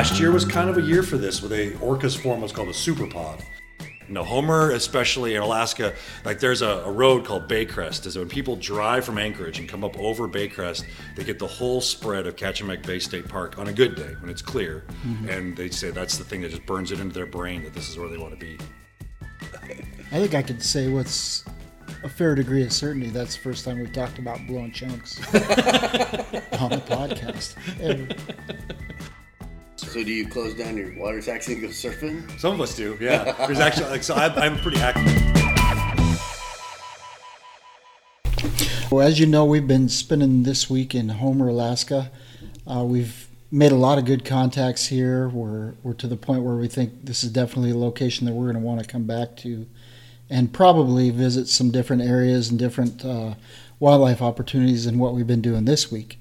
last year was kind of a year for this, where they Orcas form what's called a super pod. You know, Homer, especially in Alaska, like there's a, a road called Baycrest. Is when people drive from Anchorage and come up over Baycrest, they get the whole spread of Kachemak Bay State Park on a good day when it's clear, mm-hmm. and they say that's the thing that just burns it into their brain that this is where they want to be. I think I could say what's a fair degree of certainty. That's the first time we've talked about blowing chunks on the podcast. ever. So do you close down your water taxi and go surfing? Some of us do, yeah. There's actually like so I'm, I'm pretty active. Well, as you know, we've been spending this week in Homer, Alaska. Uh, we've made a lot of good contacts here. We're, we're to the point where we think this is definitely a location that we're going to want to come back to and probably visit some different areas and different uh, wildlife opportunities than what we've been doing this week.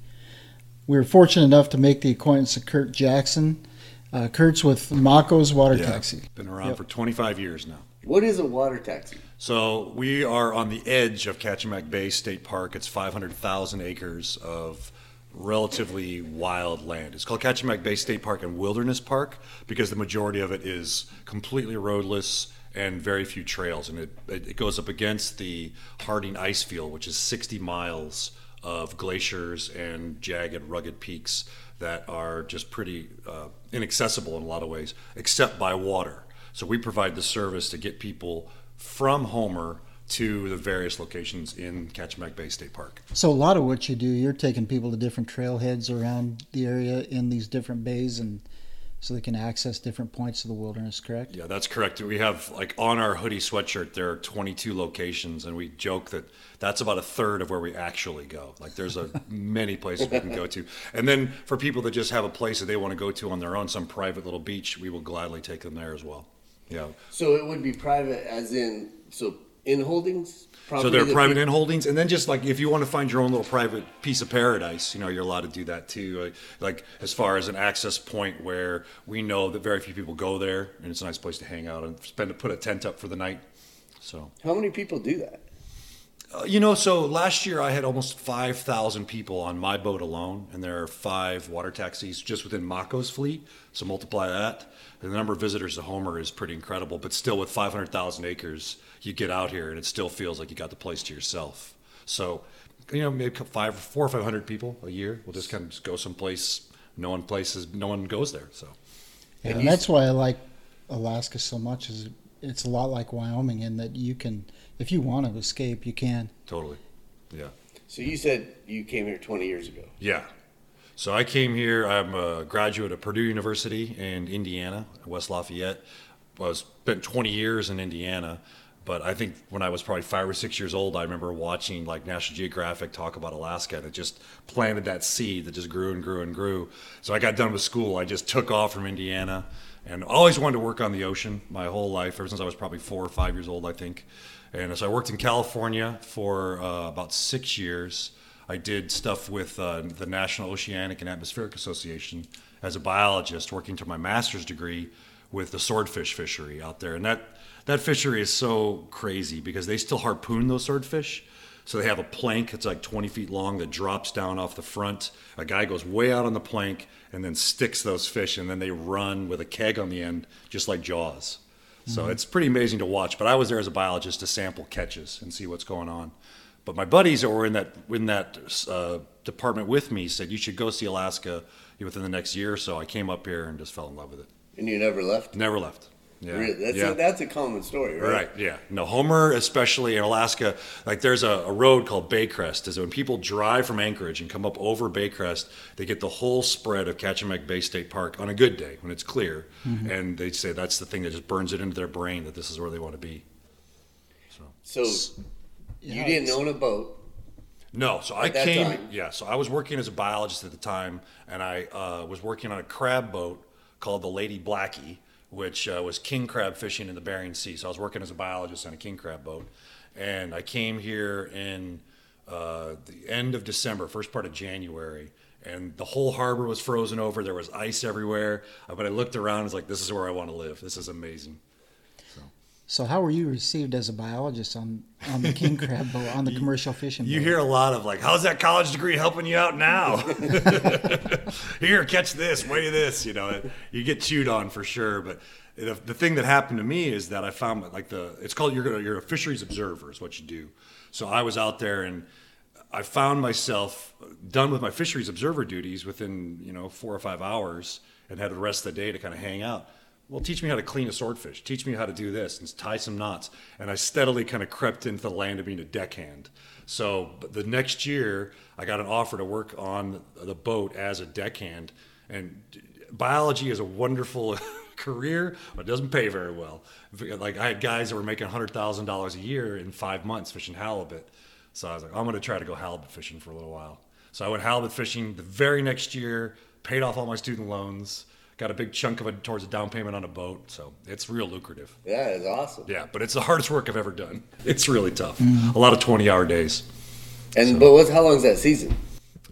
We were fortunate enough to make the acquaintance of Kurt Jackson. Uh, Kurt's with Mako's Water Yeah. Taxi. Been around Yep. for 25 years now. What is a water taxi? So we are on the edge of Kachemak Bay State Park. It's 500,000 acres of relatively wild land. It's called Kachemak Bay State Park and Wilderness Park because the majority of it is completely roadless and very few trails. And it, it, it goes up against the Harding Ice Field, which is 60 miles of glaciers and jagged, rugged peaks that are just pretty uh, inaccessible in a lot of ways, except by water. So we provide the service to get people from Homer to the various locations in Kachemak Bay State Park. So a lot of what you do, you're taking people to different trailheads around the area in these different bays, and so they can access different points of the wilderness. Correct? Yeah, that's correct. We have like on our hoodie sweatshirt there are 22 locations, and we joke that that's about a third of where we actually go. Like there's a many places we can go to, and then for people that just have a place that they want to go to on their own, some private little beach, we will gladly take them there as well. Yeah. So it would be private, as in so in holdings. So they're private in holdings, and then just like if you want to find your own little private piece of paradise, you know, you're allowed to do that too. Like, like as far as an access point where we know that very few people go there, and it's a nice place to hang out and spend to put a tent up for the night. So How many people do that? uh, you know, so last year I had almost five thousand people on my boat alone, and there are five water taxis just within Mako's fleet. So multiply that, and the number of visitors to Homer is pretty incredible. But still, with five hundred thousand acres, you get out here, and it still feels like you got the place to yourself. So, you know, maybe five, four or five hundred people a year. We'll just kind of just go someplace. No one places, no one goes there. So, Yeah, And and that's why I like Alaska so much. Is it's a lot like Wyoming in that you can, if you want to escape, you can. totally, yeah. So you said you came here 20 years ago. Yeah. So I came here. I'm a graduate of Purdue University in Indiana, West Lafayette. I was spent 20 years in Indiana, but I think when I was probably five or six years old, I remember watching like National Geographic talk about Alaska, and it just planted that seed that just grew and grew and grew. So I got done with school. I just took off from Indiana, and always wanted to work on the ocean my whole life, ever since I was probably four or five years old, I think. And so I worked in California for uh, about six years. I did stuff with uh, the National Oceanic and Atmospheric Association as a biologist, working to my master's degree with the swordfish fishery out there. And that, that fishery is so crazy because they still harpoon those swordfish. So they have a plank that's like 20 feet long that drops down off the front. A guy goes way out on the plank and then sticks those fish, and then they run with a keg on the end, just like Jaws. So it's pretty amazing to watch. But I was there as a biologist to sample catches and see what's going on. But my buddies that were in that in that uh, department with me said you should go see Alaska within the next year or so. I came up here and just fell in love with it. And you never left? Never left. Yeah. Really? That's, yeah. a, that's a common story, right? Right, yeah. No, Homer, especially in Alaska, like there's a, a road called Baycrest. Is when people drive from Anchorage and come up over Baycrest, they get the whole spread of Kachemak Bay State Park on a good day when it's clear. And they say that's the thing that just burns it into their brain that this is where they want to be. So you didn't own a boat. No, so I came. time? Yeah, so I was working as a biologist at the time, and I uh, was working on a crab boat called the Lady Blackie, which uh, was king crab fishing in the Bering Sea. So I was working as a biologist on a king crab boat, and I came here in uh, the end of December, first part of January, and the whole harbor was frozen over. There was ice everywhere, but I looked around. and was like, "This is where I want to live. This is amazing." So how were you received as a biologist on on the king crab boat on the commercial fishing? You hear a lot of like, "How's that college degree helping you out now?" Here, catch this, weigh this. You know, you get chewed on for sure. But the, the thing that happened to me is that I found like the it's called you're you're a fisheries observer is what you do. So I was out there and I found myself done with my fisheries observer duties within you know four or five hours and had the rest of the day to kind of hang out. Well, teach me how to clean a swordfish. Teach me how to do this and tie some knots. And I steadily kind of crept into the land of being a deckhand. So the next year, I got an offer to work on the boat as a deckhand. And biology is a wonderful career, but it doesn't pay very well. Like I had guys that were making hundred thousand dollars a year in five months fishing halibut. So I was like, I'm going to try to go halibut fishing for a little while. So I went halibut fishing the very next year, paid off all my student loans, got a big chunk of it towards a down payment on a boat. So it's real lucrative. Yeah, it's awesome. Yeah, but it's the hardest work I've ever done. It's really tough. A lot of 20 hour days. And but what's how long is that season?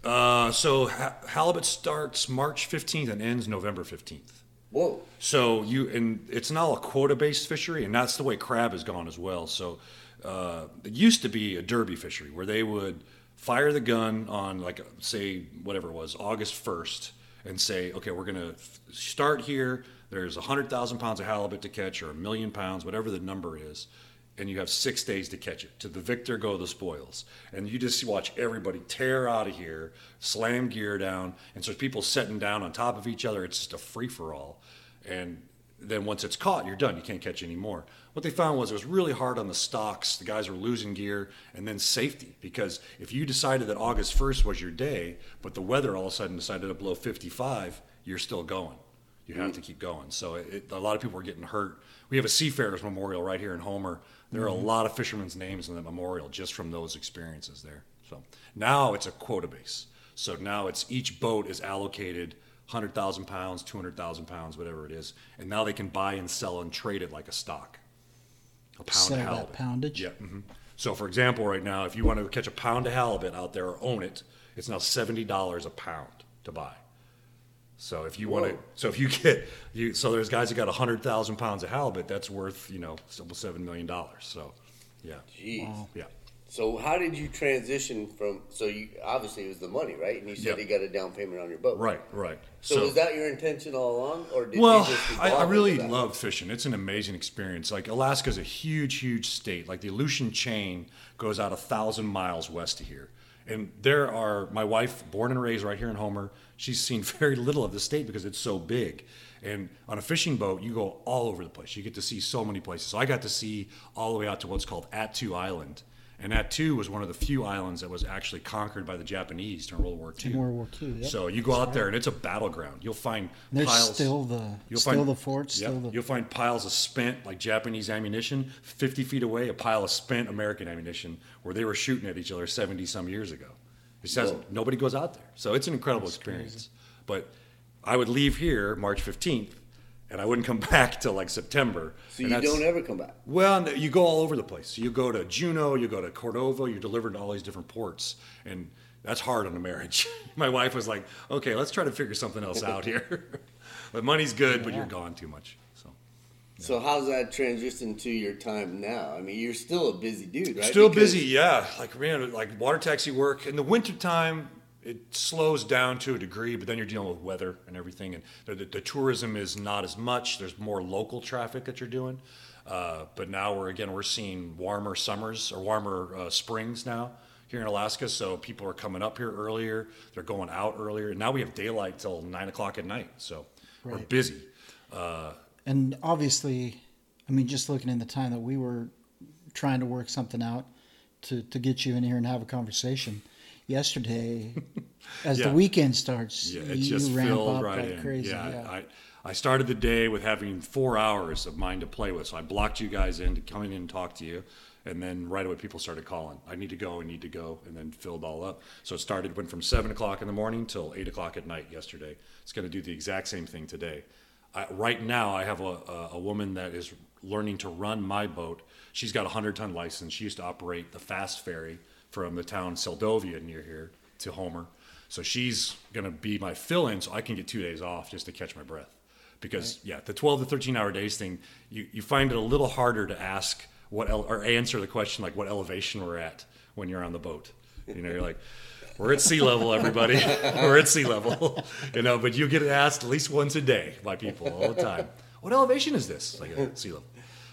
Uh, so ha- halibut starts March 15th and ends November 15th. Whoa. So you and it's now a quota-based fishery, and that's the way crab has gone as well. So uh, it used to be a derby fishery where they would fire the gun on like say whatever it was August first, and say, okay, we're gonna start here. There's hundred thousand pounds of halibut to catch, or a million pounds, whatever the number is. And you have six days to catch it. To the victor go the spoils. And you just watch everybody tear out of here, slam gear down. And so people setting down on top of each other. It's just a free for all. And then once it's caught, you're done. You can't catch any more. What they found was it was really hard on the stocks. The guys were losing gear, and then safety. Because if you decided that August 1st was your day, but the weather all of a sudden decided to blow 55, you're still going. You have to keep going. So it, a lot of people were getting hurt. We have a Seafarers Memorial right here in Homer. There are a mm-hmm. lot of fishermen's names in the memorial just from those experiences there. So now it's a quota base. So now it's each boat is allocated 100,000 pounds, 200,000 pounds, whatever it is. And now they can buy and sell and trade it like a stock. A pound Sell of that halibut. poundage? Yeah. hmm So, for example, right now, if you want to catch a pound of halibut out there or own it, it's now $70 a pound to buy. So if you want to, so if you get you, so there's guys that got hundred thousand pounds of halibut. That's worth you know almost seven million dollars. So, yeah, Jeez. yeah. So how did you transition from? So you obviously it was the money, right? And you said Yep. you got a down payment on your boat, Right, right. So, was that your intention all along, or did Well, you just I, I really love fishing. It's an amazing experience. Like Alaska's a huge, huge state. Like the Aleutian chain goes out a thousand miles west of here, and there are my wife, born and raised right here in Homer. She's seen very little of the state because it's so big. And on a fishing boat, you go all over the place. You get to see so many places. So I got to see all the way out to what's called Attu Island. And Attu was one of the few islands that was actually conquered by the Japanese during World War II. In World War II, yep. So you go out there and it's a battleground. You'll find There's piles. still the You'll still find- the forts, Yep. still the You'll find piles of spent, like Japanese ammunition, 50 feet away, a pile of spent American ammunition where they were shooting at each other 70 some years ago. It says Whoa. nobody goes out there. So it's an incredible experience. But I would leave here March 15th and I wouldn't come back till like September. So And you don't ever come back. well, you go all over the place. So you go to Juneau, you go to Cordova, you're delivered to all these different ports, and that's hard on a marriage. My wife was like, "Okay, let's try to figure something else out here." but money's good, but you're gone too much. So So how's that transition to your time now? I mean, you're still a busy dude, right? still Because- busy, yeah. Like man, like water taxi work in the wintertime, it slows down to a degree, but then you're dealing with weather and everything, and the, the, the tourism is not as much. There's more local traffic that you're doing. Uh, but now we're again we're seeing warmer summers or warmer uh, springs now here in Alaska. So people are coming up here earlier. They're going out earlier. And now we have daylight till nine o'clock at night. So we're Right. busy. And obviously, I mean, just looking in the time that we were trying to work something out to, to get you in here and have a conversation. Yesterday, as Yeah. the weekend starts, Yeah, it you, just filled up right like in. crazy. yeah, Yeah, I, I started the day with having four hours of mine to play with. So I blocked you guys in to come in and talk to you. And then right away, people started calling. I need to go, I need to go, and then filled all up. So it started, went from 7 o'clock in the morning till 8 o'clock at night yesterday. It's going to do the exact same thing today. I, right now, I have a, a, a woman that is learning to run my boat. She's got a 100 ton license. She used to operate the fast ferry from the town Seldovia near here to Homer. So she's going to be my fill in so I can get two days off just to catch my breath because yeah, the 12 to 13 hour days thing, you, you find it a little harder to ask what ele- or answer the question like what elevation we're at when you're on the boat. You know, you're like, we're at sea level, everybody. we're at sea level. you know, but you get asked at least once a day by people all the time. What elevation is this? Like at sea level.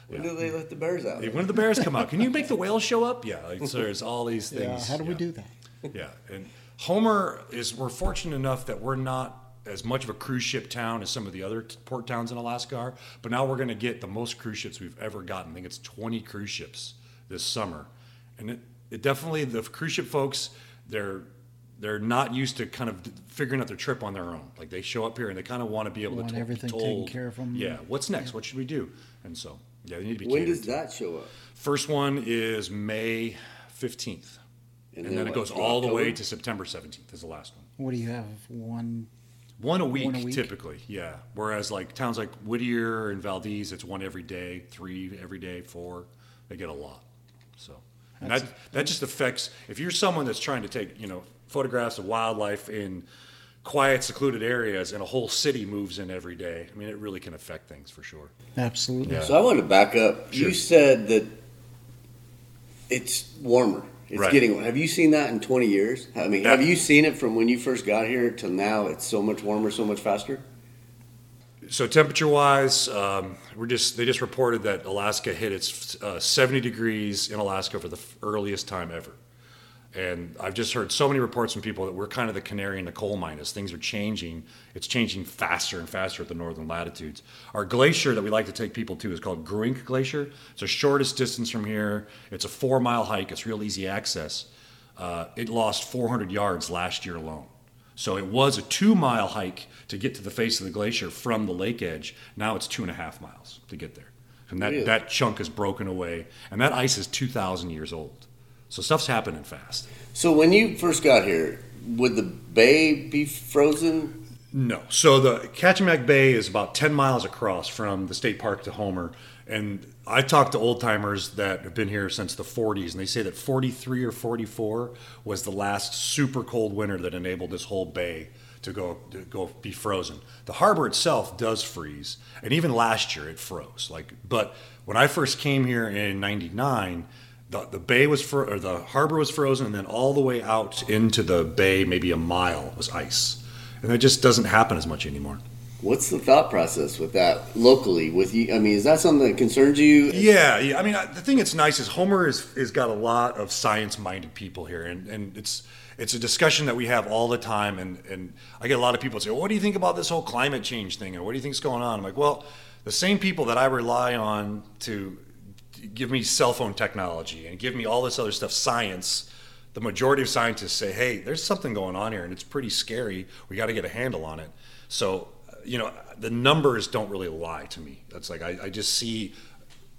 When do they let the bears out? When did the bears come out? Can you make the whales show up? Yeah, like, so there's all these things. Yeah, things. how do we yeah. do that? Yeah, and Homer is we're fortunate enough that we're not as much of a cruise ship town as some of the other port towns in Alaska are, but now we're going to get the most cruise ships we've ever gotten. I think it's 20 cruise ships this summer, and it, it definitely the cruise ship folks they're they're not used to kind of figuring out their trip on their own. Like they show up here and they kind of want to be able Want to to- everything told, taken care of 'em. Yeah, what's next? What should we do? And so yeah, they need to be. When does to. that show up? First one is May 15th. And, then, it goes through all the way to September 17th is the last one. What do you have? One. One a week, One a week? typically, yeah. Whereas like towns like Whittier and Valdez, it's one every day, three every day, four. They get a lot. So and that that just affects if you're someone that's trying to take you know photographs of wildlife in quiet, secluded areas, and a whole city moves in every day. I mean, it really can affect things for sure. Absolutely. Yeah. So I want to back up. Sure. You said that it's warmer. It's Right. getting. Have you seen that in 20 years? I mean, Yeah. have you seen it from when you first got here to now? It's so much warmer, so much faster. So temperature wise, um, we're just they just reported that Alaska hit its uh, 70 degrees in Alaska for the f- earliest time ever. And I've just heard so many reports from people that we're kind of the canary in the coal mine as things are changing. It's changing faster and faster at the northern latitudes. Our glacier that we like to take people to is called Grewingk Glacier. It's the shortest distance from here. It's a four mile hike. It's real easy access. Uh, it lost 400 yards last year alone. So it was a two mile hike to get to the face of the glacier from the lake edge. Now it's two and a half miles to get there. And that, Really? that chunk is broken away. And that ice is 2,000 years old. So stuff's happening fast. So when you first got here, would the bay be frozen? No. So the Kachemak Bay is about 10 miles across from the state park to Homer. And I talked to old timers that have been here since the 40s, and they say that 43 or 44 was the last super cold winter that enabled this whole bay to go to go be frozen. The harbor itself does freeze, and even last year it froze. Like, but when I first came here in '99, the, the bay was fro- or the harbor was frozen, and then all the way out into the bay, maybe a mile, was ice, and that just doesn't happen as much anymore. What's the thought process with that locally? With you, I mean, is that something that concerns you? Yeah, yeah. I mean, I- the thing that's nice is Homer is is got a lot of science-minded people here, and, and it's it's a discussion that we have all the time. And, and I get a lot of people say, well, "What do you think about this whole climate change thing?" or "What do you think's going on?" I'm like, "Well, the same people that I rely on to give me cell phone technology and give me all this other stuff, science." The majority of scientists say, "Hey, there's something going on here, and it's pretty scary. We got to get a handle on it." So, you know, the numbers don't really lie to me. That's like I, I just see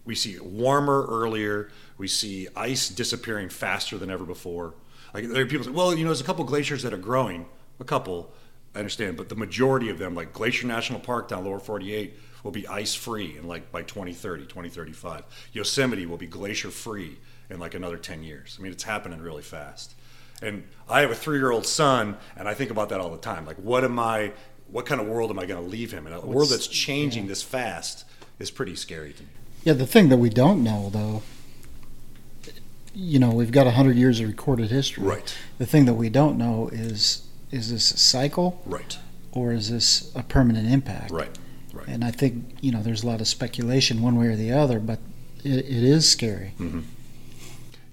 we see warmer earlier. We see ice disappearing faster than ever before. Like there are people say, well, you know, there's a couple glaciers that are growing. A couple, I understand, but the majority of them, like Glacier National Park down lower 48, will be ice free in like by 2030, 2035. Yosemite will be glacier free in like another 10 years. I mean, it's happening really fast. And I have a three year old son, and I think about that all the time. Like, what am I, what kind of world am I going to leave him in? A world that's changing this fast is pretty scary to me. Yeah, the thing that we don't know, though, you know, we've got 100 years of recorded history. Right. The thing that we don't know is is this a cycle Right. or is this a permanent impact? Right. Right. And I think, you know, there's a lot of speculation one way or the other, but it, it is scary. Mm-hmm.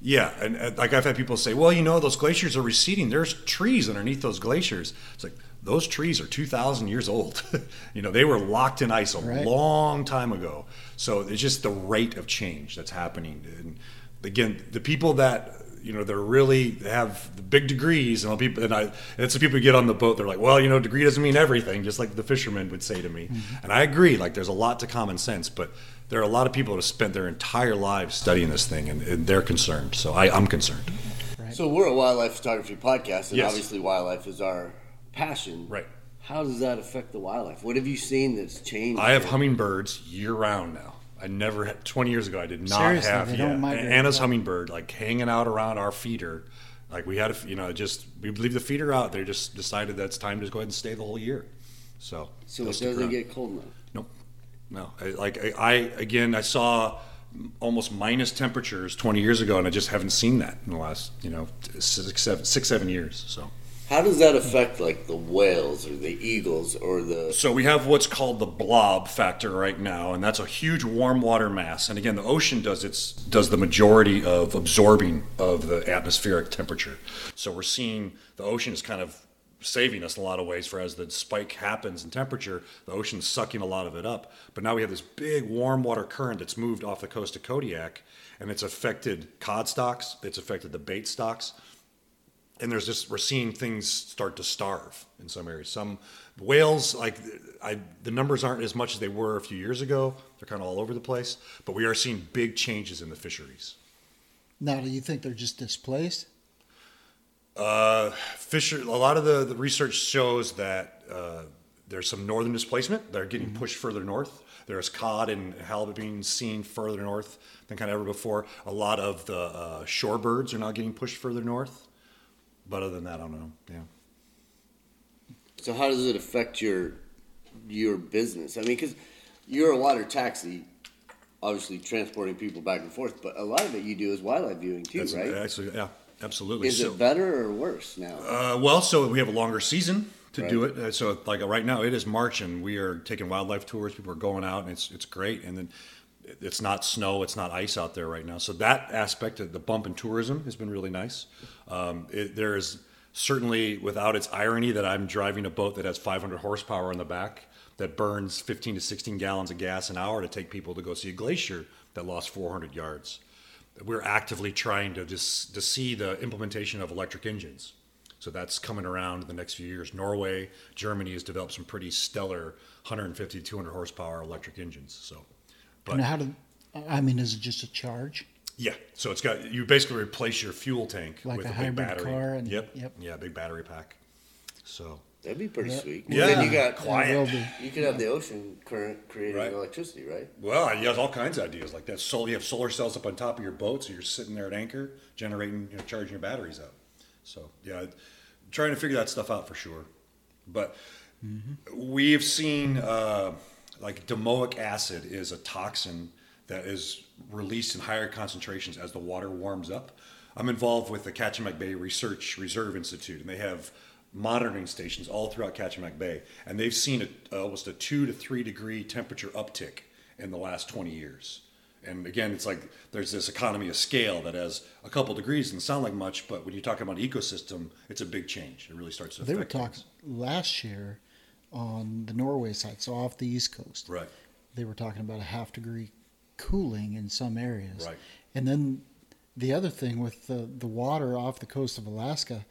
Yeah, and, and like I've had people say, well, you know, those glaciers are receding. There's trees underneath those glaciers. It's like those trees are 2,000 years old. you know, they were locked in ice a Right. long time ago. So it's just the rate of change that's happening. And again, the people that you know they're really have the big degrees, and all people, and I, and it's the people who get on the boat. They're like, well, you know, degree doesn't mean everything, just like the fishermen would say to me. Mm-hmm. And I agree. Like, there's a lot to common sense, but there are a lot of people that have spent their entire lives studying this thing, and, and they're concerned. So I, I'm concerned. Right. So we're a wildlife photography podcast, and Yes. obviously wildlife is our passion. Right. How does that affect the wildlife? What have you seen that's changed? I have here? hummingbirds year round now. I never had 20 years ago. I did not Seriously, have they yeah, don't migrate Anna's at all? hummingbird like hanging out around our feeder. Like we had, a, you know, just we leave the feeder out. They just decided that it's time to go ahead and stay the whole year. So, So they'll it stick doesn't around. get cold enough. Nope. No. I, like I, I again, I saw almost minus temperatures 20 years ago, and I just haven't seen that in the last you know six, seven, six, seven years. So. How does that affect like the whales or the eagles or the? So we have what's called the blob factor right now, and that's a huge warm water mass. And again, the ocean does its does the majority of absorbing of the atmospheric temperature. So we're seeing the ocean is kind of saving us in a lot of ways. For as the spike happens in temperature, the ocean's sucking a lot of it up. But now we have this big warm water current that's moved off the coast of Kodiak, and it's affected cod stocks. It's affected the bait stocks and there's just we're seeing things start to starve in some areas. Some whales, like I, the numbers aren't as much as they were a few years ago. They're kind of all over the place, but we are seeing big changes in the fisheries. Now, do you think they're just displaced? Uh, fisher, a lot of the, the research shows that uh, there's some northern displacement. They're getting pushed further north. There's cod and halibut being seen further north than kind of ever before. A lot of the uh, shorebirds are now getting pushed further north. But other than that, I don't know. Yeah. So how does it affect your your business? I mean, because you're a water taxi, obviously transporting people back and forth, but a lot of it you do is wildlife viewing too, That's right? actually, yeah, absolutely. Is So- it better or worse now? Uh, well, so we have a longer season to do it. Uh, so like right now, it is March, and we are taking wildlife tours. People are going out, and it's it's great. And then it's not snow, it's not ice out there right now. So that aspect of the bump in tourism has been really nice. Um, it, there is certainly, without its irony, that I'm driving a boat that has 500 horsepower in the back that burns 15 to 16 gallons of gas an hour to take people to go see a glacier that lost 400 yards. We're actively trying to just to see the implementation of electric engines. So that's coming around in the next few years. Norway, Germany has developed some pretty stellar 150 to 200 horsepower electric engines. So, but and how do? I mean, is it just a charge? yeah, so it's got you basically replace your fuel tank Like with a a, big hybrid battery. car and- yep, yep. yeah, big battery pack. So That'd be pretty Yeah. sweet. Yeah. Then you got Quiet. Be. You could have the ocean current creating Right. electricity, right? Well, you have all kinds of ideas like that. So you have solar cells up on top of your boat, so you're sitting there at anchor, generating, you know, charging your batteries up. So yeah, trying to figure that stuff out for sure. But we've seen uh, like domoic acid is a toxin that is released in higher concentrations as the water warms up. I'm involved with the Kachemak Bay Research Reserve Institute, and they have monitoring stations all throughout Kachemak Bay, and they've seen a, almost a two to three degree temperature uptick in the last 20 years. And again, it's like there's this economy of scale that has a couple degrees doesn't sound like much, but when you're talking about ecosystem, it's a big change. It really starts to They were talking last year on the Norway side, so off the east coast. Right. They were talking about a half degree cooling in some areas. Right. And then the other thing with the, the water off the coast of Alaska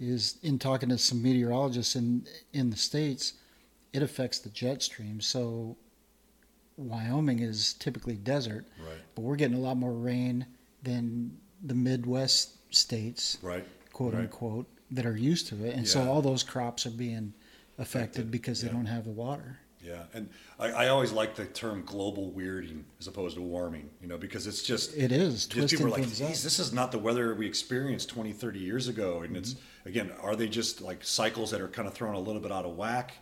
is in talking to some meteorologists in in the states, it affects the jet stream. So Wyoming is typically desert, Right. but we're getting a lot more rain than the Midwest states, Right. quote Right. unquote, that are used to it. And so all those crops are being affected, because they don't have the water. Yeah, and I, I always like the term global weirding as opposed to warming, you know, because it's just It is just people are like, "Geez, this is not the weather we experienced 20, 30 years ago. And it's, Mm-hmm. again, are they just like cycles that are kind of thrown a little bit out of whack?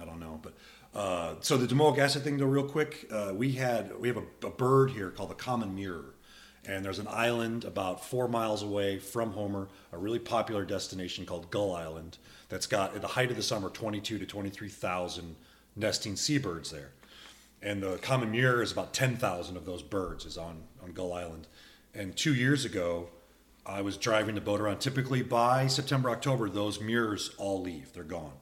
I don't know. But uh, so the domoic acid thing, though, real quick, uh, we had, we have a, a bird here called the common murre. And there's an island about four miles away from Homer, a really popular destination called Gull Island, that's got, at the height of the summer, 22 to 23,000 nesting seabirds there and the common murre is about 10,000 of those birds is on, on Gull Island. And two years ago, I was driving the boat around. Typically by September, October, those murres all leave. They're gone.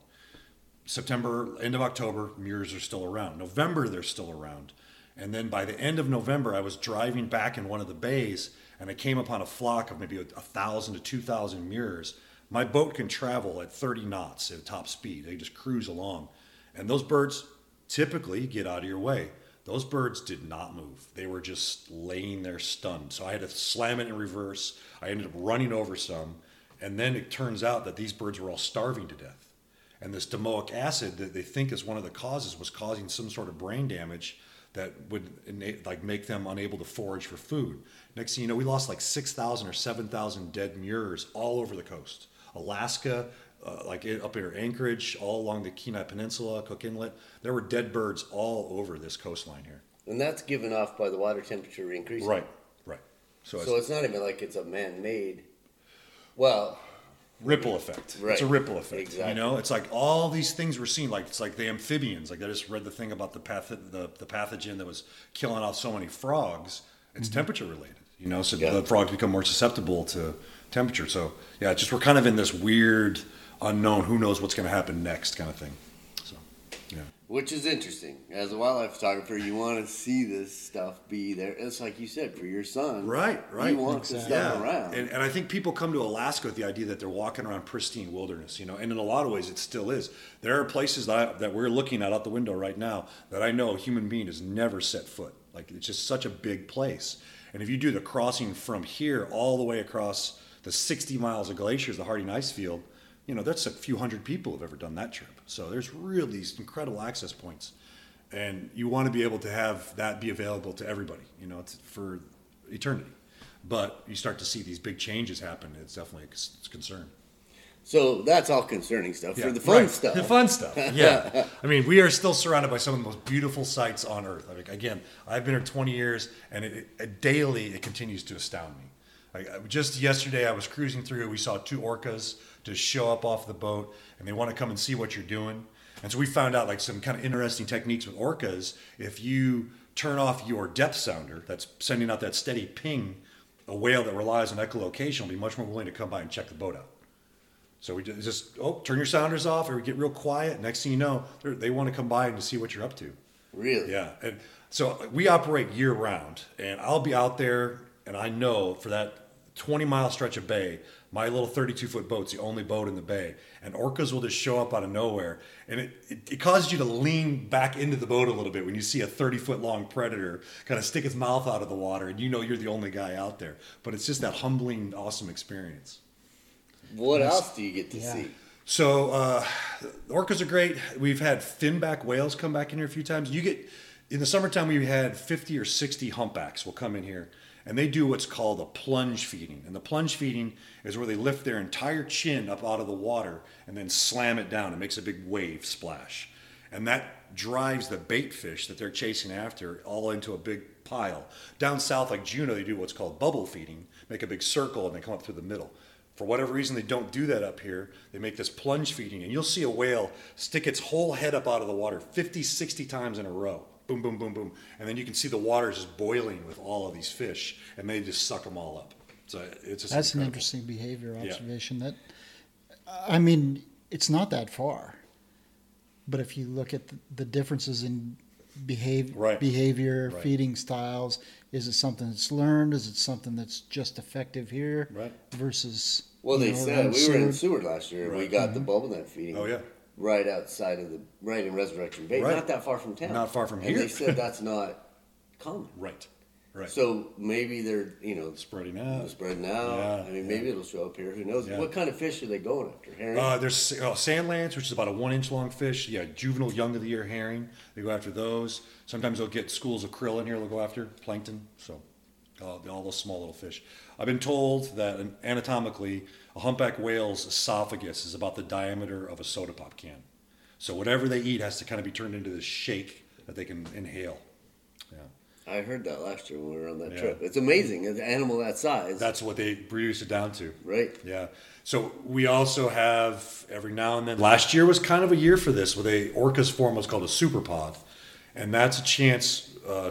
September, end of October, murres are still around. November, they're still around. And then by the end of November, I was driving back in one of the bays and I came upon a flock of maybe a, a thousand to two thousand murres. My boat can travel at 30 knots at top speed. They just cruise along. And those birds typically get out of your way. Those birds did not move. They were just laying there stunned. So I had to slam it in reverse. I ended up running over some. And then it turns out that these birds were all starving to death. And this domoic acid that they think is one of the causes was causing some sort of brain damage that would like make them unable to forage for food. Next thing you know, we lost like 6,000 or 7,000 dead murres all over the coast. Alaska, uh, like it, up near Anchorage, all along the Kenai Peninsula, Cook Inlet. There were dead birds all over this coastline here. And that's given off by the water temperature increasing. Right, right. So, So it's it's not even like it's a man-made. Well, ripple effect. Right. It's a ripple effect. Exactly. You know, it's like all these things we're seeing. Like it's like the amphibians. Like I just read the thing about the path the, the pathogen that was killing off so many frogs. It's temperature related. You know, so Yeah. the frogs become more susceptible to temperature. So yeah, it's just we're kind of in this weird unknown. Who knows what's going to happen next kind of thing. So yeah. which is interesting. As a wildlife photographer, you want to see this stuff be there. It's like you said for your son. Right, right. You want this stuff around. And, and I think people come to Alaska with the idea that they're walking around pristine wilderness, you know, and in a lot of ways it still is. There are places that, I, that we're looking at out the window right now that I know a human being has never set foot. Like it's just such a big place. And if you do the crossing from here all the way across the 60 miles of glaciers, the Harding Ice Field, you know, that's a few hundred people have ever done that trip. So there's really these incredible access points. And you want to be able to have that be available to everybody, you know, it's for eternity. But you start to see these big changes happen. It's definitely a concern. so that's all concerning stuff. for the fun right. stuff, The fun stuff. Yeah. I mean, we are still surrounded by some of the most beautiful sights on Earth. I mean, again, I've been here 20 years, and it, it, daily it continues to astound me. Like, uh, just yesterday, I was cruising through. We saw two orcas just show up off the boat, and they want to come and see what you're doing. And so we found out like some kind of interesting techniques with orcas. If you turn off your depth sounder, that's sending out that steady ping, a whale that relies on echolocation will be much more willing to come by and check the boat out. So we just oh, turn your sounders off, or we get real quiet. Next thing you know, they want to come by and to see what you're up to. really. Yeah, and so we operate year round, and I'll be out there, and I know for that 20 mile stretch of bay, my little 32 foot boat's the only boat in the bay, and orcas will just show up out of nowhere, and it, it, it causes you to lean back into the boat a little bit when you see a 30 foot long predator kind of stick its mouth out of the water, and you know you're the only guy out there. But it's just that humbling, awesome experience. What else do you get to Yeah. see? So uh, orcas are great. We've had finback whales come back in here a few times. You get in the summertime we had 50 or 60 humpbacks will come in here and they do what's called a plunge feeding. And the plunge feeding is where they lift their entire chin up out of the water and then slam it down. It makes a big wave splash. And that drives the bait fish that they're chasing after all into a big pile. Down south, like Juneau, they do what's called bubble feeding, make a big circle and they come up through the middle. For whatever reason, they don't do that up here. They make this plunge feeding, and you'll see a whale stick its whole head up out of the water 50, 60 times in a row. Boom, boom, boom, boom. And then you can see the water just boiling with all of these fish, and they just suck them all up. So it's just That's an interesting behavior Yeah. observation. That I mean, it's not that far, but if you look at the, the differences in behave, Right. behavior, Right. feeding styles, is it something that's learned? Is it something that's just effective here? Right. Versus Well, they know, said we were in Seward? Seward last year. and We Right. got mm-hmm. the bubble net feeding. Oh, yeah. Right outside of the right in Resurrection Bay, Right. not that far from town. Not far from and here. they said that's not common. Right, right. So maybe they're you know Spreading out. spreading out. Yeah, I mean, yeah. maybe it'll show up here. Who knows? Yeah. What kind of fish are they going after? Herring. Uh, there's uh, sand lance, which is about a one inch long fish. Yeah, juvenile young of the year herring. They go after those. Sometimes they'll get schools of krill in here. They'll go after plankton. So uh, all those small little fish. I've been told that anatomically, a humpback whale's esophagus is about the diameter of a soda pop can. So whatever they eat has to kind of be turned into this shake that they can inhale. Yeah, I heard that last year when we were on that Yeah. trip. It's amazing. An animal that size. that's what they reduce it down to. right. Yeah. So we also have every now and then. Last year was kind of a year for this, where they orcas form what's called a superpod, and that's a chance. Uh,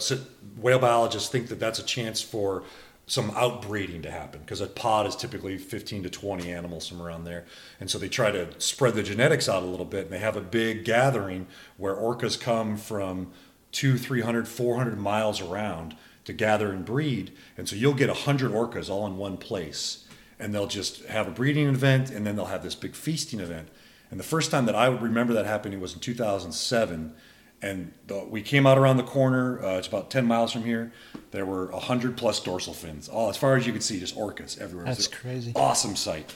whale biologists think that that's a chance for some outbreeding to happen because a pod is typically 15 to 20 animals somewhere around there. And so they try to spread the genetics out a little bit and they have a big gathering where orcas come from two 300 400 miles around to gather and breed. And so you'll get 100 orcas all in one place and they'll just have a breeding event and then they'll have this big feasting event. And the first time that i remember that happening was in 2007 and the, we came out around the corner. Uh, it's about ten miles from here. There were hundred plus dorsal fins, all as far as you could see, just orcas everywhere. That's crazy. Awesome sight.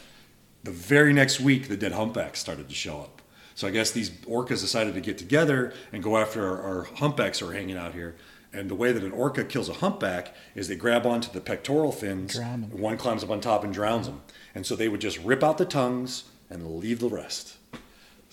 The very next week, the dead humpbacks started to show up. So I guess these orcas decided to get together and go after our, our humpbacks that are hanging out here. And the way that an orca kills a humpback is they grab onto the pectoral fins. One climbs up on top and drowns them. And so they would just rip out the tongues and leave the rest.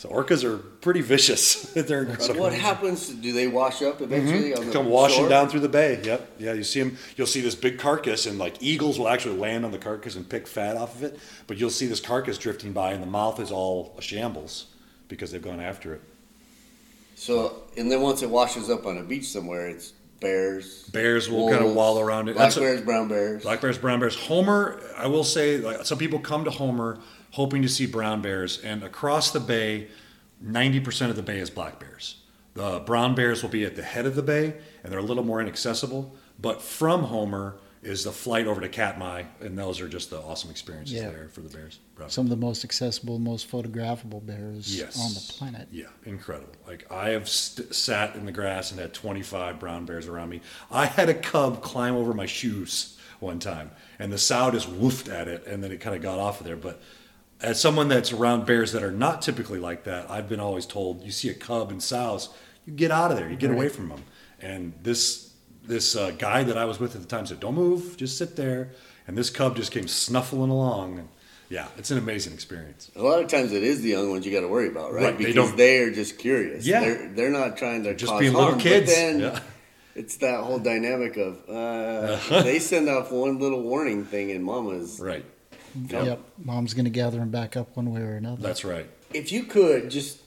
So orcas are pretty vicious. They're incredible. What happens? Do they wash up eventually on the Mm-hmm. Come washing shore? down through the bay. Yep. Yeah, you see them. You'll see this big carcass, and like eagles will actually land on the carcass and pick fat off of it. But you'll see this carcass drifting by, and the mouth is all a shambles because they've gone after it. So, and then once it washes up on a beach somewhere, it's bears. Bears will kind of wolves, wallow around it. Black That's a- bears, brown bears. Black bears, brown bears. Homer, I will say, like some people come to Homer hoping to see brown bears, and across the bay, ninety percent of the bay is black bears. The brown bears will be at the head of the bay, and they're a little more inaccessible. But from Homer is the flight over to Katmai, and those are just the awesome experiences Yeah. there for the bears. Brown Some of the most accessible, most photographable bears Yes. on the planet. Yeah, incredible. Like I have st- sat in the grass and had 25 brown bears around me. I had a cub climb over my shoes one time, and the sow just woofed at it, and then it kind of got off of there. But as someone that's around bears that are not typically like that, I've been always told you see a cub and sows, you get out of there, you get away from them. And this this uh, guy that I was with at the time said, "Don't move, just sit there." And this cub just came snuffling along. And yeah, it's an amazing experience. A lot of times it is the young ones you got to worry about, right? Right, they Because don't- they, are just curious. Yeah. they're, they're not trying to Just cause being harm, little kids. But then Yeah. it's that whole dynamic of uh, they send off one little warning thing, and Mama's. Right. Yep. Mom's going to gather them back up one way or another. That's right. If you could just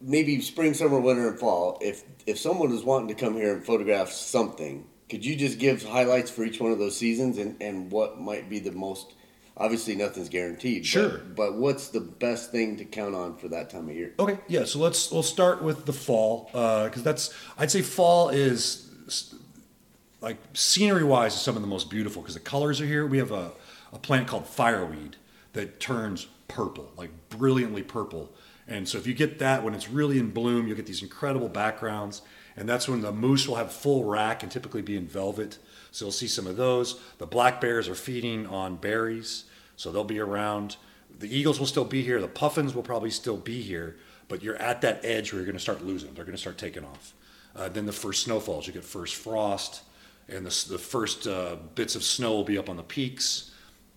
maybe spring, summer, winter, and fall, if if someone is wanting to come here and photograph something, could you just give highlights for each one of those seasons and and what might be the most? Obviously, nothing's guaranteed. Sure. But, what's the best thing to count on for that time of year? Okay, yeah. So let's we'll start with the fall uh, because that's I'd say fall is like scenery wise is some of the most beautiful because the colors are here. We have a, a plant called fireweed that turns purple, like brilliantly purple. And so if you get that when it's really in bloom, you'll get these incredible backgrounds. And that's when the moose will have full rack and typically be in velvet. So you'll see some of those. The black bears are feeding on berries, so they'll be around. The eagles will still be here. The puffins will probably still be here, but you're at that edge where you're going to start losing. them. They're going to start taking off. Uh, then the first snowfalls, you get first frost, and the, the first uh, bits of snow will be up on the peaks,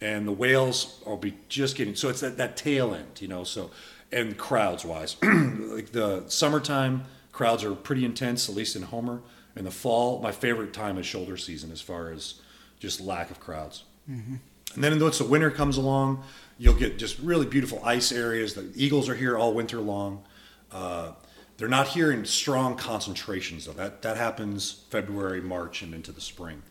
and the whales will be just getting. So it's that, that tail end, you know. So and crowds wise, like the summertime crowds are pretty intense, at least in Homer. In the fall, my favorite time is shoulder season as far as just lack of crowds. And then once the winter comes along, you'll get just really beautiful ice areas. The eagles are here all winter long. Uh, they're not here in strong concentrations though. That that happens February, March, and into the spring.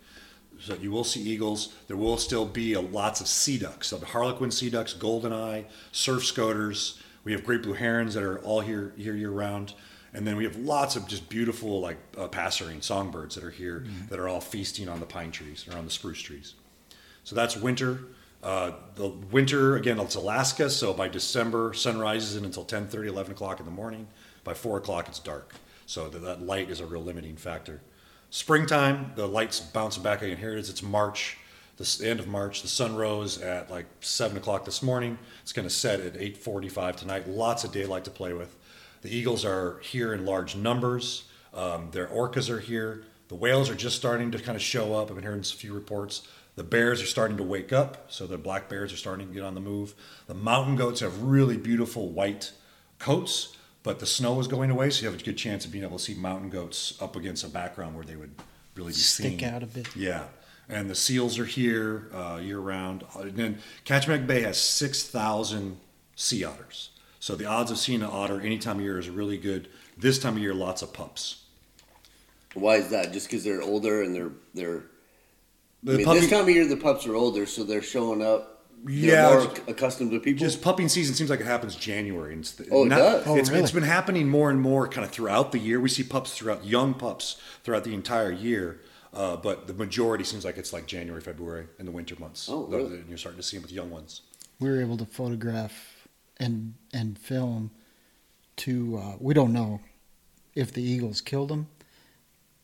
So you will see eagles. There will still be a, lots of sea ducks. So the harlequin sea ducks, goldeneye, surf scoters. We have great blue herons that are all here here year round. And then we have lots of just beautiful like uh, passerine songbirds that are here that are all feasting on the pine trees or on the spruce trees. So that's winter. Uh, the winter again, it's Alaska. So by December, sun rises in until 10, 30, 11 o'clock in the morning. By four o'clock, it's dark. So that, that light is a real limiting factor. Springtime, the lights bouncing back again. Here it is. It's March, the end of March. The sun rose at like seven o'clock this morning. It's going to set at 8:45 tonight. Lots of daylight to play with. The eagles are here in large numbers. Um, their orcas are here. The whales are just starting to kind of show up. I've been hearing a few reports. The bears are starting to wake up, so the black bears are starting to get on the move. The mountain goats have really beautiful white coats, but the snow is going away, so you have a good chance of being able to see mountain goats up against a background where they would really be seen. Stick seen. out a bit. Yeah, and the seals are here uh, year round. And then Kachemak Bay has six thousand sea otters, so the odds of seeing an otter any time of year is really good. This time of year, lots of pups. Why is that? Just because they're older and they're they're. I mean, puppy- this time of year the pups are older, so they're showing up. They're Yeah, more just- accustomed to people. Just pupping season seems like it happens January. And it's Oh, it does? Oh, it's, really? it's been happening more and more kind of throughout the year. We see pups throughout, young pups throughout the entire year. Uh, but the majority seems like it's like January, February, in the winter months. Oh, The- really? the- You're starting to see them with young ones. we were able to photograph and and film two. Uh, we don't know if the eagles killed them,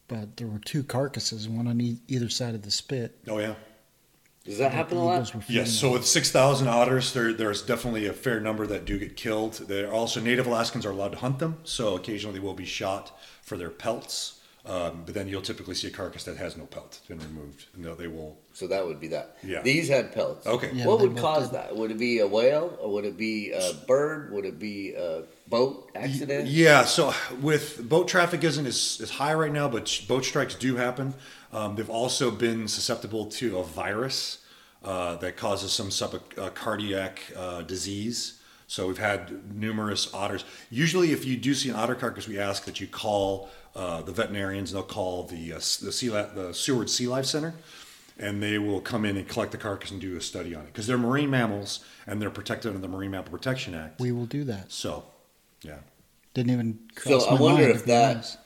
but there were two carcasses, one on e- either side of the spit. Oh yeah. Does that happen a lot? eagles were feeding Yes, so with 6,000 otters, there, there's definitely a fair number that do get killed. They're also Native Alaskans are allowed to hunt them, so occasionally they will be shot for their pelts. Um, but then you'll typically see a carcass that has no pelt, it's been removed, and they'll- So that would be that. Yeah. These had pelts. Okay. Yeah, what would cause did. that? Would it be a whale, or would it be a bird? Would it be a boat accident? Yeah, so with boat traffic isn't as, as high right now, but boat strikes do happen. Um, they've also been susceptible to a virus uh, that causes some sub uh, cardiac uh, disease. So we've had numerous otters. Usually, if you do see an otter carcass, we ask that you call uh, the veterinarians. They'll call the uh, the sea li- the Seward Sea Life Center, and they will come in and collect the carcass and do a study on it because they're marine mammals and they're protected under the Marine Mammal Protection Act. We will do that. so, yeah. Didn't even So cross I my wonder mind, if to be that- honest.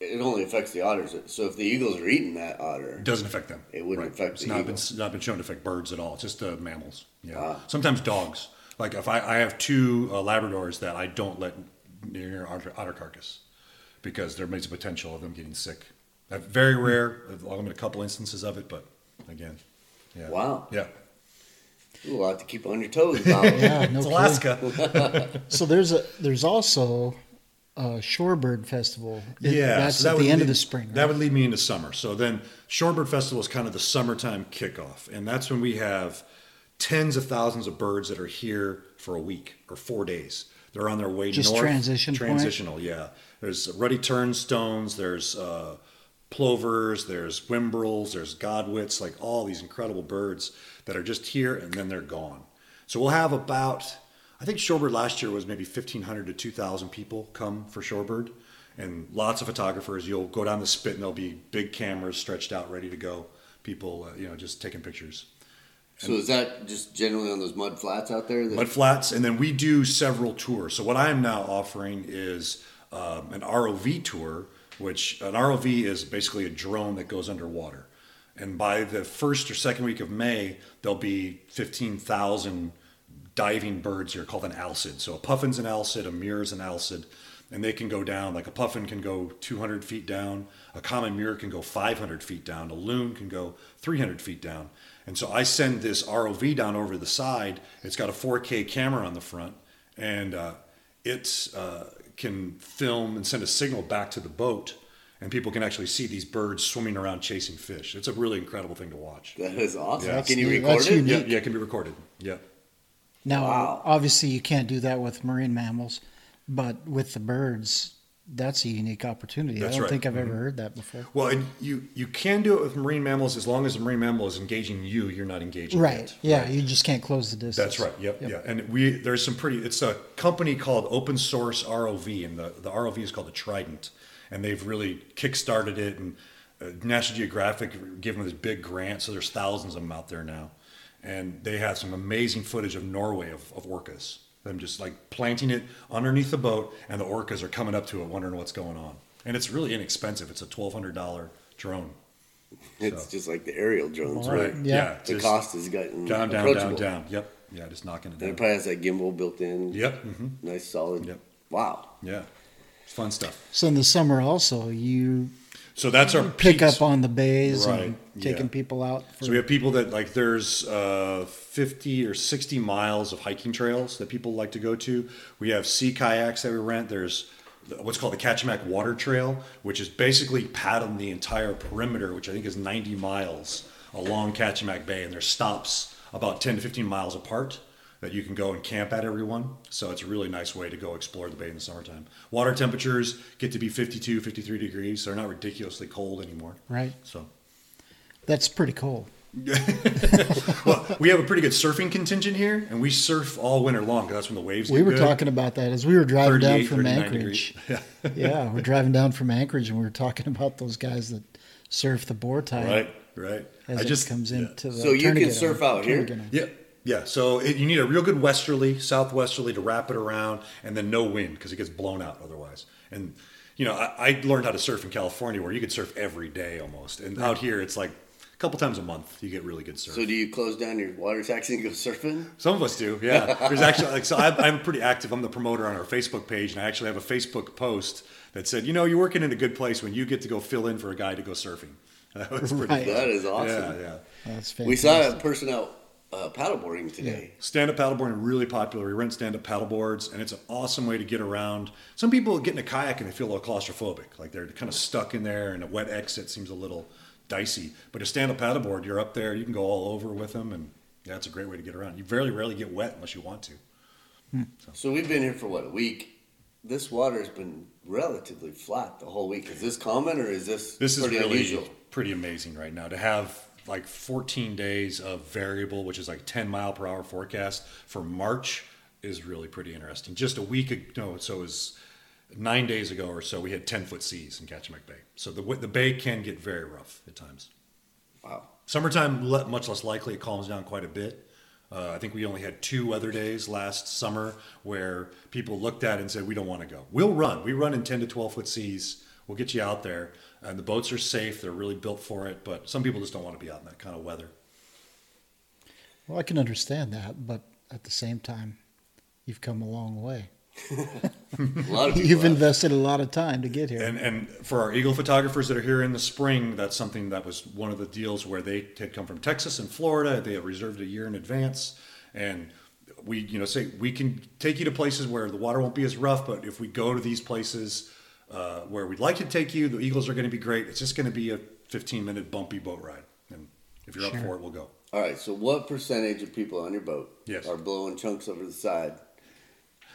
It only affects the otters. So if the eagles are eating that otter, It doesn't affect them. It wouldn't affect It's the not eagle. been not been shown to affect birds at all. It's just uh, mammals. Yeah. Ah. Sometimes dogs. Like if I, I have two uh, Labradors that I don't let near otter, otter carcass because there is a potential of them getting sick. Uh, very rare. I've only been a couple instances of it, but again, yeah. Wow. Yeah. you will have to keep on your toes about. Yeah, no it's. Alaska. So there's a there's also a shorebird festival. It- Yeah, that's so that at would the end lead- of the spring. That would lead me into summer. So then, Shorebird Festival is kind of the summertime kickoff, and that's when we have tens of thousands of birds that are here for a week or four days. They're on their way Just north. transition point? Transitional, yeah. There's ruddy turnstones. There's uh, plovers. There's whimbrels. There's godwits. Like all these incredible birds that are just here and then they're gone. So we'll have about, I think Shorebird last year was maybe 1,500 to 2,000 people come for Shorebird, and lots of photographers. You'll go down the spit and there'll be big cameras stretched out, ready to go. People, uh, you know, just taking pictures. So is that just generally on those mud flats out there? That, Mud flats, and then we do several tours. So what I am now offering is um, an ROV tour, which an ROV is basically a drone that goes underwater. And by the first or second week of May, there'll be 15,000 diving birds here called an alcid. So a puffin's an alcid, a murre's an alcid, and they can go down. Like a puffin can go 200 feet down, a common murre can go 500 feet down, a loon can go 300 feet down. And so I send this ROV down over the side. It's got a 4K camera on the front, and uh, it uh, can film and send a signal back to the boat, and people can actually see these birds swimming around chasing fish. It's a really incredible thing to watch. that is awesome. Yeah. Can you record that's it? unique. Yeah, yeah, it can be recorded. Yeah. Now, Wow. obviously, you can't do that with marine mammals, but with the birds, that's a unique opportunity. That's I don't right. think I've ever heard that before. Well, and you you can do it with marine mammals as long as the marine mammal is engaging you. You're not engaging Right. it. Yeah, you just can't close the distance. That's right. Yep, Yeah. And we there's some pretty. It's a company called Open Source ROV, and the the ROV is called the Trident, and they've really kickstarted it. And uh, National Geographic gave them this big grant, so there's thousands of them out there now, and they have some amazing footage of Norway of, of orcas. Them just like planting it underneath the boat, and the orcas are coming up to it, wondering what's going on. And it's really inexpensive. It's a twelve hundred dollar drone. It's So- just like the aerial drones, Wow. right? Yeah. The cost has gotten down, down, down, down. Yep. Yeah, just knocking it And it probably has that gimbal built in. Yep. hmm Nice, solid. Yep. Wow. Yeah. Fun stuff. So in the summer, also, you So that's our pick peaks. up on the bays Right, and taking yeah. people out. For, So we have people that like there's uh, 50 or 60 miles of hiking trails that people like to go to. We have sea kayaks that we rent. There's what's called the Kachemak Water Trail, which is basically paddling the entire perimeter, which I think is 90 miles along Kachemak Bay, and there's stops about 10 to 15 miles apart that you can go and camp at every one. So it's a really nice way to go explore the bay in the summertime. Water temperatures get to be 52, 53 degrees. So they're not ridiculously cold anymore. right. So That's pretty cool. well, we have a pretty good surfing contingent here, and we surf all winter long because that's when the waves. We get were good. talking about that as we were driving down from Anchorage. Yeah. yeah, we're driving down from Anchorage, and we were talking about those guys that surf the boar tide. Right, right. as I it just comes yeah. into the. So you can surf out here? Yeah, yeah. So it, you need a real good westerly, southwesterly to wrap it around, and then no wind because it gets blown out otherwise. And you know, I, I learned how to surf in California where you could surf every day almost, and out here it's like a couple times a month you get really good surf. So do you close down your water taxi and go surfing? Some of us do, yeah. There's actually like so I'm, I'm pretty active. I'm the promoter on our Facebook page, and I actually have a Facebook post that said, you know, you're working in a good place when you get to go fill in for a guy to go surfing. That was pretty. Right. That is awesome. Yeah, yeah. That's fantastic. We saw a person out uh, paddleboarding today. Stand up paddleboarding really popular. We rent stand up paddleboards, and it's an awesome way to get around. Some people get in a kayak and they feel a little claustrophobic, like they're kind of stuck in there, and a wet exit seems a little dicey. But a stand up paddleboard, you're up there, you can go all over with them, and yeah, it's a great way to get around. You very rarely get wet unless you want to. Hmm. So we've been here for what a week. This water has been relatively flat the whole week. Is this common or is this This is pretty really unusual? pretty amazing right now to have like 14 days of variable, which is like 10 mile per hour forecast for March is really pretty interesting. Just a week ago, so it was nine days ago or so, we had 10 foot seas in Kachemak Bay. So the the bay can get very rough at times. Wow. Summertime, much less likely. It calms down quite a bit. Uh, I think we only had two weather days last summer where people looked at it and said, "We don't want to go. We'll run. We run in 10 to 12 foot seas. We'll get you out there." And the boats are safe. They're really built for it. But some people just don't want to be out in that kind of weather. Well, I can understand that, but at the same time, you've come a long way. A lot of people You've have. invested a lot of time to get here. And and for our eagle photographers that are here in the spring, that's something that was one of the deals where they had come from Texas and Florida. They had reserved a year in advance, and we you know say we can take you to places where the water won't be as rough. But if we go to these places uh, where we'd like to take you, the eagles are going to be great. It's just going to be a 15 minute bumpy boat ride, and if you're up for it, we'll go. All right. So what percentage of people on your boat Yes. are blowing chunks over the side,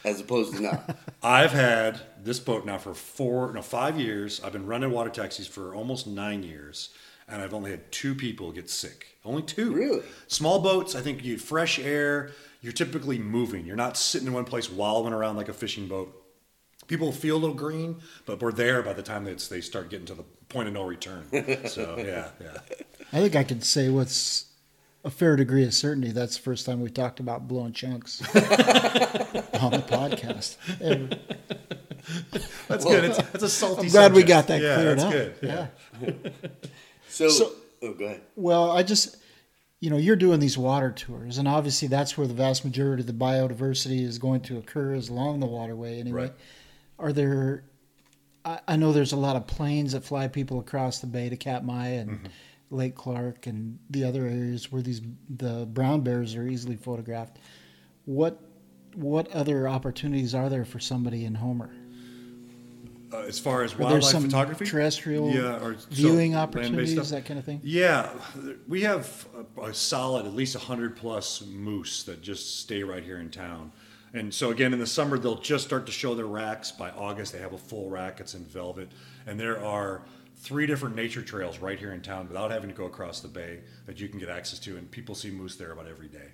as opposed to not? I've had this boat now for four, no, five years. I've been running water taxis for almost nine years, and I've only had two people get sick. Only two. Really? Small boats, I think you fresh air. You're typically moving. You're not sitting in one place wallowing around like a fishing boat. People feel a little green, but we're there by the time that they start getting to the point of no return. So yeah, yeah. I think I could say what's a fair degree of certainty. That's the first time we talked about blowing chunks on the podcast. ever. That's good. It's, it's a salty. I'm glad we got that yeah, cleared that's up. good. yeah. So, So- oh, go ahead. Well, I just, you know, you're doing these water tours, and obviously that's where the vast majority of the biodiversity is going to occur is along the waterway anyway. Right. Are there, I, I know there's a lot of planes that fly people across the bay to Katmai and Mm-hmm. Lake Clark and the other areas where these the brown bears are easily photographed. What what other opportunities are there for somebody in Homer? Uh, as far as wildlife some photography, terrestrial yeah, or viewing land-based opportunities, that kind of thing? Yeah, we have a, a solid, at least 100 plus moose that just stay right here in town. And so, again, in the summer, they'll just start to show their racks. By August, they have a full rack. It's in velvet. And there are three different nature trails right here in town without having to go across the bay that you can get access to. And people see moose there about every day.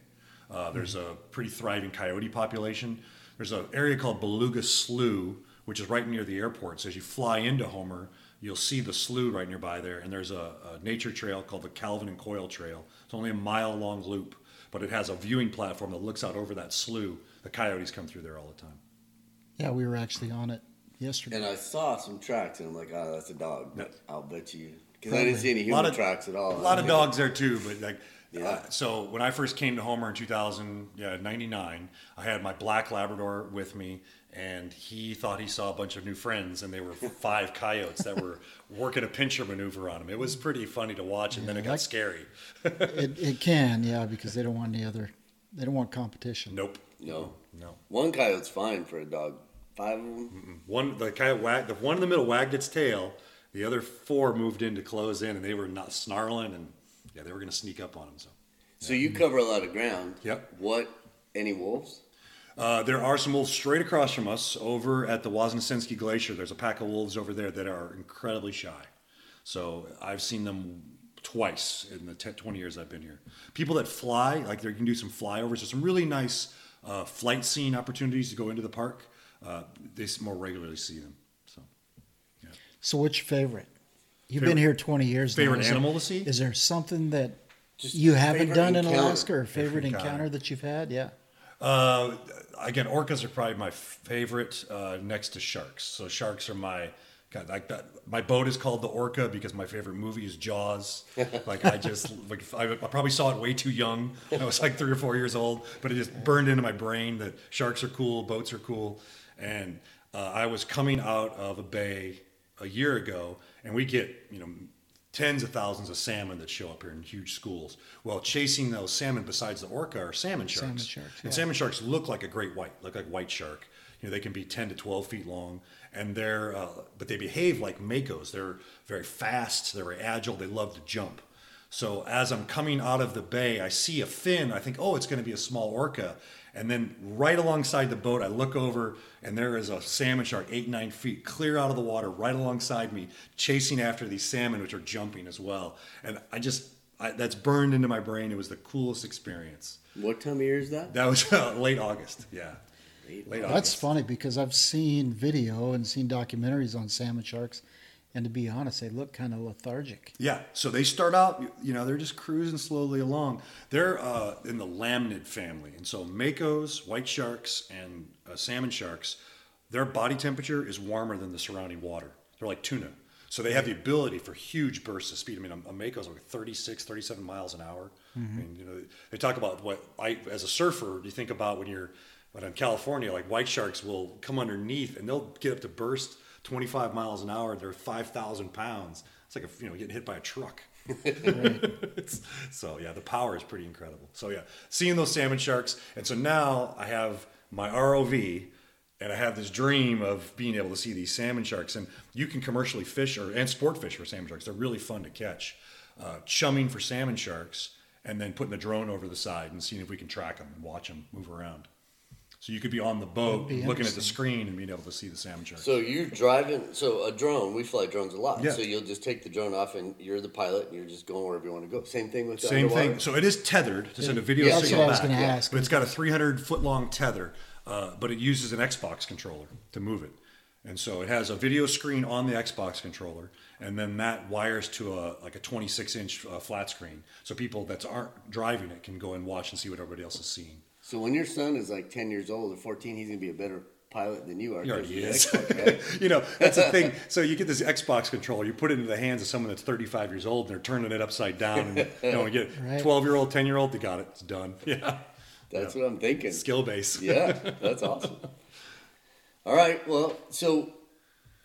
Uh, there's a pretty thriving coyote population. There's an area called Beluga Slough, which is right near the airport. So as you fly into Homer, you'll see the slough right nearby there. And there's a, a nature trail called the Calvin and Coyle Trail. It's only a mile long loop, but it has a viewing platform that looks out over that slough. The coyotes come through there all the time. Yeah, we were actually on it yesterday. And I saw some tracks, and I'm like, oh, that's a dog. But I'll bet you, because I didn't see any human of- tracks at all. A lot of dogs there too, but like, Yeah. uh, so when I first came to Homer in 2000, yeah, 99, I had my black Labrador with me, and he thought he saw a bunch of new friends, and they were five coyotes that were working a pincher maneuver on him. It was pretty funny to watch, and then it got like- scary. It, it can, yeah, because they don't want any other, they don't want competition. Nope. No. No. One coyote's fine for a dog. Five of them? One the coyote wagged the one in the middle wagged its tail. The other four moved in to close in, and they were not snarling, and yeah, they were going to sneak up on him. So. So you cover a lot of ground. Yep. What? Any wolves? Uh, there are some wolves straight across from us over at the Wozniacki Glacier. There's a pack of wolves over there that are incredibly shy. So I've seen them twice in the 10, 20 years I've been here. People that fly, like they can do some flyovers. There's some really nice uh, flightseeing opportunities to go into the park. Uh, they more regularly see them. So So, what's your favorite? You've Favorite- been here 20 years. now. favorite Is there- animal to see? Is there something that Just you haven't favorite done in. Alaska or favorite Favorite encounter. encounter. that you've had? Yeah. Uh, again, orcas are probably my favorite uh, next to sharks. So sharks are my God, like that. My boat is called the Orca because my favorite movie is Jaws. Like I just like I, I probably saw it way too young. I was like three or four years old, but it just burned into my brain that sharks are cool, boats are cool, and uh, I was coming out of a bay a year ago, and we get you know tens of thousands of salmon that show up here in huge schools. Well, chasing those salmon besides the orca are salmon sharks. Salmon sharks, And salmon sharks look like a great white, look like white shark. You know, they can be 10 to 12 feet long, and they're, uh, but they behave like makos. They're very fast, they're very agile, they love to jump. So as I'm coming out of the bay, I see a fin. I think, oh, it's going to be a small orca. And then right alongside the boat, I look over, and there is a salmon shark, eight, nine feet, clear out of the water, right alongside me, chasing after these salmon, which are jumping as well. And I just, I, that's burned into my brain. It was the coolest experience. What time of year is that? That was uh, late August. Yeah. Late That's August. funny because I've seen video and seen documentaries on salmon sharks, and to be honest, they look kind of lethargic. Yeah, so they start out, you know, they're just cruising slowly along. They're uh, in the lamnid family, and so makos, white sharks, and uh, salmon sharks, their body temperature is warmer than the surrounding water. They're like tuna. So they have the ability for huge bursts of speed. I mean, a, a mako's like 36, 37 miles an hour. I mean, you know, they talk about what I, as a surfer, you think about when you're, when in California, like white sharks will come underneath and they'll get up to burst 25 miles an hour. They're 5,000 pounds. It's like a, you know getting hit by a truck. So yeah, the power is pretty incredible. So yeah, seeing those salmon sharks, and so now I have my ROV, and I have this dream of being able to see these salmon sharks. And you can commercially fish or and sport fish for salmon sharks. They're really fun to catch. Uh, chumming for salmon sharks, and then putting the drone over the side and seeing if we can track them and watch them move around. So you could be on the boat, looking at the screen, and being able to see the salmon sharks. So you're driving. So a drone. We fly drones a lot. Yeah. So you'll just take the drone off, and you're the pilot, and you're just going wherever you want to go. Same thing with the Same underwater? thing. So it is tethered to send a video Yeah, That's signal what I was back. going to yeah. ask. But it's got a 300 foot long tether, uh, but it uses an Xbox controller to move it. And so it has a video screen on the Xbox controller, and then that wires to a like a 26 inch uh, flat screen, so people that aren't driving it can go and watch and see what everybody else is seeing. So when your son is like ten years old or fourteen, he's gonna be a better pilot than you are. He already 'cause is. Xbox, right? you know, that's the thing. So you get this Xbox controller, you put it into the hands of someone that's 35 years old, and they're turning it upside down, and you know, you get 12 year old, 10 year old, they got it, it's done. Yeah, That's what I'm thinking. skill base. yeah, that's awesome. All right, well, so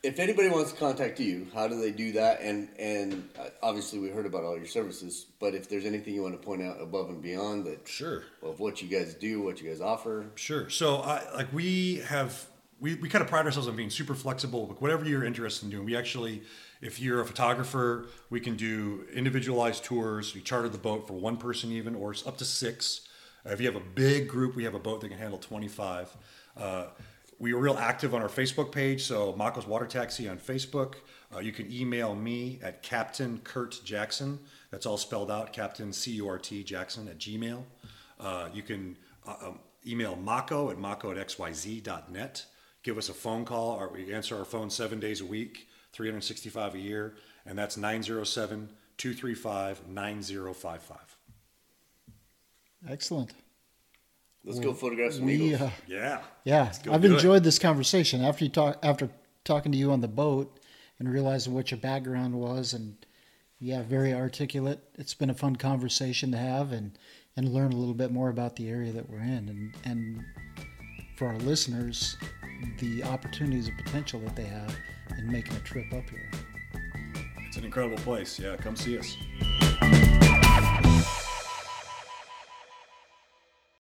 if anybody wants to contact you, how do they do that? And and uh, obviously we heard about all your services, but if there's anything you want to point out above and beyond that Sure. of what you guys do, what you guys offer, Sure. So, I, like, we have, we, we kind of pride ourselves on being super flexible. Like, whatever you're interested in doing, we actually, if you're a photographer, we can do individualized tours. We charter the boat for one person, even, or it's up to six. Uh, if you have a big group, we have a boat that can handle 25. Uh, we are real active on our Facebook page, so Mako's Water Taxi on Facebook. Uh, you can email me at Captain Curt Jackson. That's all spelled out, Captain C U R T Jackson at Gmail. Uh, you can uh, um, email Mako at mako at xyz.net. Give us a phone call. Or we answer our phone seven days a week, 365 a year, and that's 907 235 9055. Excellent. Let's go photograph some We, eagles. uh, Yeah. yeah, I've do it. enjoyed this conversation after you talk after talking to you on the boat and realizing what your background was and yeah, very articulate. It's been a fun conversation to have and and learn a little bit more about the area that we're in and and for our listeners, the opportunities and potential that they have in making a trip up here. It's an incredible place. Yeah, come see us.